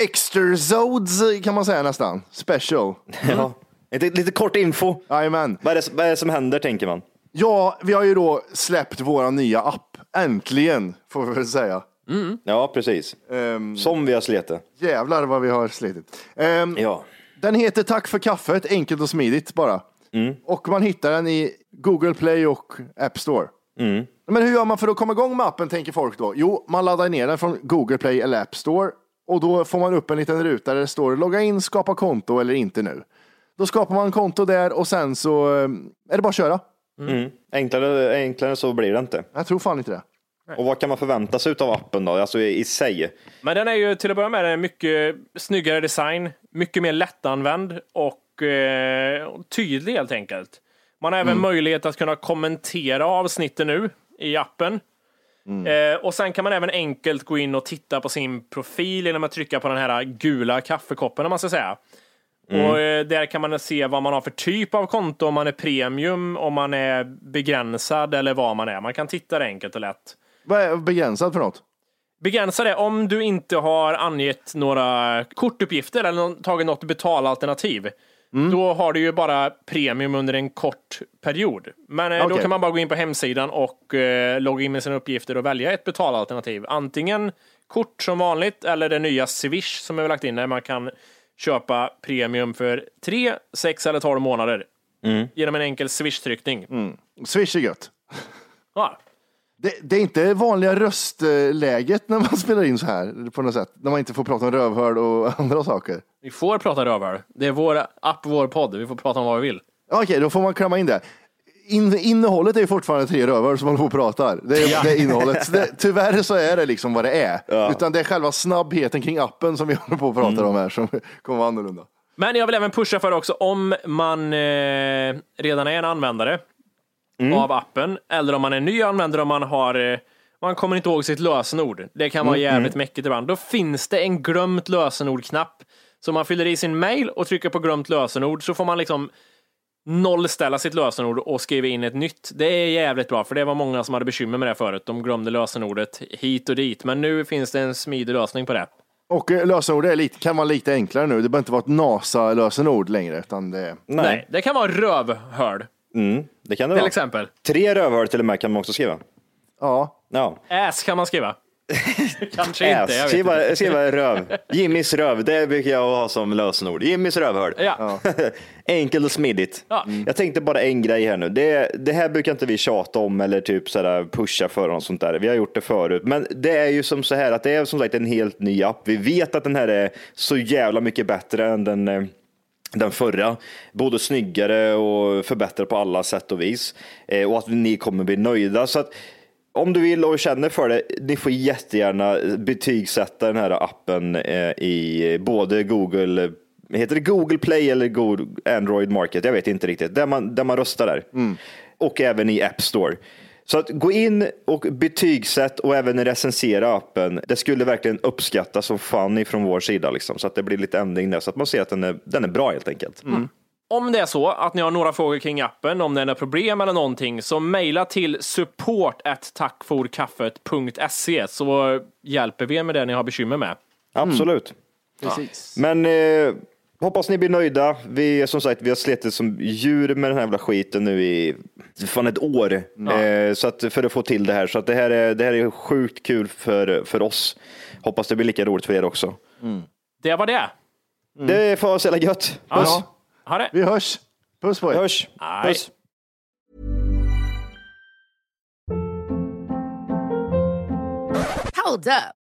extra zodes kan man säga nästan. Special. Ja. Lite, lite kort info. Jajamän. Vad är, det, vad är det som händer tänker man? Ja, vi har ju då släppt våra nya app. Äntligen, får vi väl säga. Ja, precis. Som vi har slitit. Jävlar vad vi har slitit. Ehm, Ja. Den heter Tack för kaffet, enkelt och smidigt bara. Och man hittar den i Google Play och App Store. Men hur gör man för att komma igång med appen, tänker folk då? Jo, man laddar ner den från Google Play eller App Store och då får man upp en liten ruta där det står logga in, skapa konto eller inte nu. Då skapar man konto där och sen så eh, är det bara att köra. Mm. Enklare, enklare så blir det inte. Jag tror fan inte det. Och vad kan man förvänta sig av appen då? Alltså i, sig? Men den är ju till att börja med en mycket snyggare design, mycket mer lättanvänd och eh, tydlig helt enkelt. Man har även möjlighet att kunna kommentera avsnitten nu i appen. Eh, och sen kan man även enkelt gå in och titta på sin profil genom att trycka på den här gula kaffekoppen om man ska säga. Och eh, där kan man se vad man har för typ av konto, om man är premium, om man är begränsad eller vad man är. Man kan titta det enkelt och lätt. Vad är begränsad för något? Begränsa det om du inte har angett några kortuppgifter eller tagit något betalalternativ. Då har du ju bara premium under en kort period. Men eh, då kan man bara gå in på hemsidan och eh, logga in med sina uppgifter och välja ett betalalternativ. Antingen kort som vanligt eller det nya Swish som jag har lagt in där man kan köpa premium för 3, 6 eller 12 månader. Genom en enkel Swish-tryckning. Swish är gött. Ja. Det, det är inte vanliga röstläget när man spelar in så här på något sätt. När man inte får prata om rövhörd och andra saker. Vi får prata rövhål. Det är vår app, vår podd. Vi får prata om vad vi vill. Okej, då får man klämma in det. In, innehållet är fortfarande tre rövhål som håller på och pratar. Det är, det är innehållet. Det, tyvärr så är det liksom vad det är. Utan det är själva snabbheten kring appen som vi håller på och pratar om här som kommer vara annorlunda. Men jag vill även pusha för också om man eh, redan är en användare av appen eller om man är ny användare och man har eh, man kommer inte ihåg sitt lösenord. Det kan vara jävligt mäckigt ibland. Då finns det en glömt lösenord-knapp. Så man fyller i sin mail och trycker på glömt lösenord så får man liksom nollställa sitt lösenord och skriva in ett nytt. Det är jävligt bra, för det var många som hade bekymmer med det förut. De glömde lösenordet hit och dit, men nu finns det en smidig lösning på det. Och eh, lösenord är lite, kan vara lite enklare nu. Det behöver inte vara ett NASA-lösenord längre. Utan det, Nej. Nej, det kan vara rövhörd, Mm, det kan det till vara. exempel. Tre rövhål till och med kan man också skriva. ja. Ja. Ass kan man skriva. Kanske inte, jag Ass. vet Skriv inte. bara, skriv bara röv. Jimmys röv, det brukar jag ha som lösenord. Jimmys rövhål. Ja. Enkelt och smidigt. Ja. Jag tänkte bara en grej här nu. Det, det här brukar inte vi tjata om eller typ sådär pusha för och sånt där. Vi har gjort det förut. Men det är ju som så här att det är som sagt en helt ny app. Vi vet att den här är så jävla mycket bättre än den eh, den förra. Både snyggare och förbättrad på alla sätt och vis. Eh, och att ni kommer bli nöjda. Så att om du vill och känner för det, ni får jättegärna betygsätta den här appen eh, i både Google, heter det Google Play eller Google Android Market? Jag vet inte riktigt. Där man, där man röstar där. Och även i App Store. Så att gå in och betygsätt och även recensera appen. Det skulle verkligen uppskattas som fan ifrån vår sida. Liksom, så att det blir lite ändring där. Så att man ser att den är, den är bra helt enkelt. Om det är så att ni har några frågor kring appen, om det är några problem eller någonting, så mejla till support tackforkaffet.se så hjälper vi er med det ni har bekymmer med. Absolut. Precis. Men eh, Hoppas ni blir nöjda. Vi, som sagt, vi har slitit som djur med den här jävla skiten nu i fan ett år. Eh, så att, för att få till det här. Så att det, här är, det här är sjukt kul för, för oss. Hoppas det blir lika roligt för er också. Det var det. Det får så jävla gött. Ja. Puss. Ha det. Vi hörs. Puss på er. Hörs. Puss. Hold up.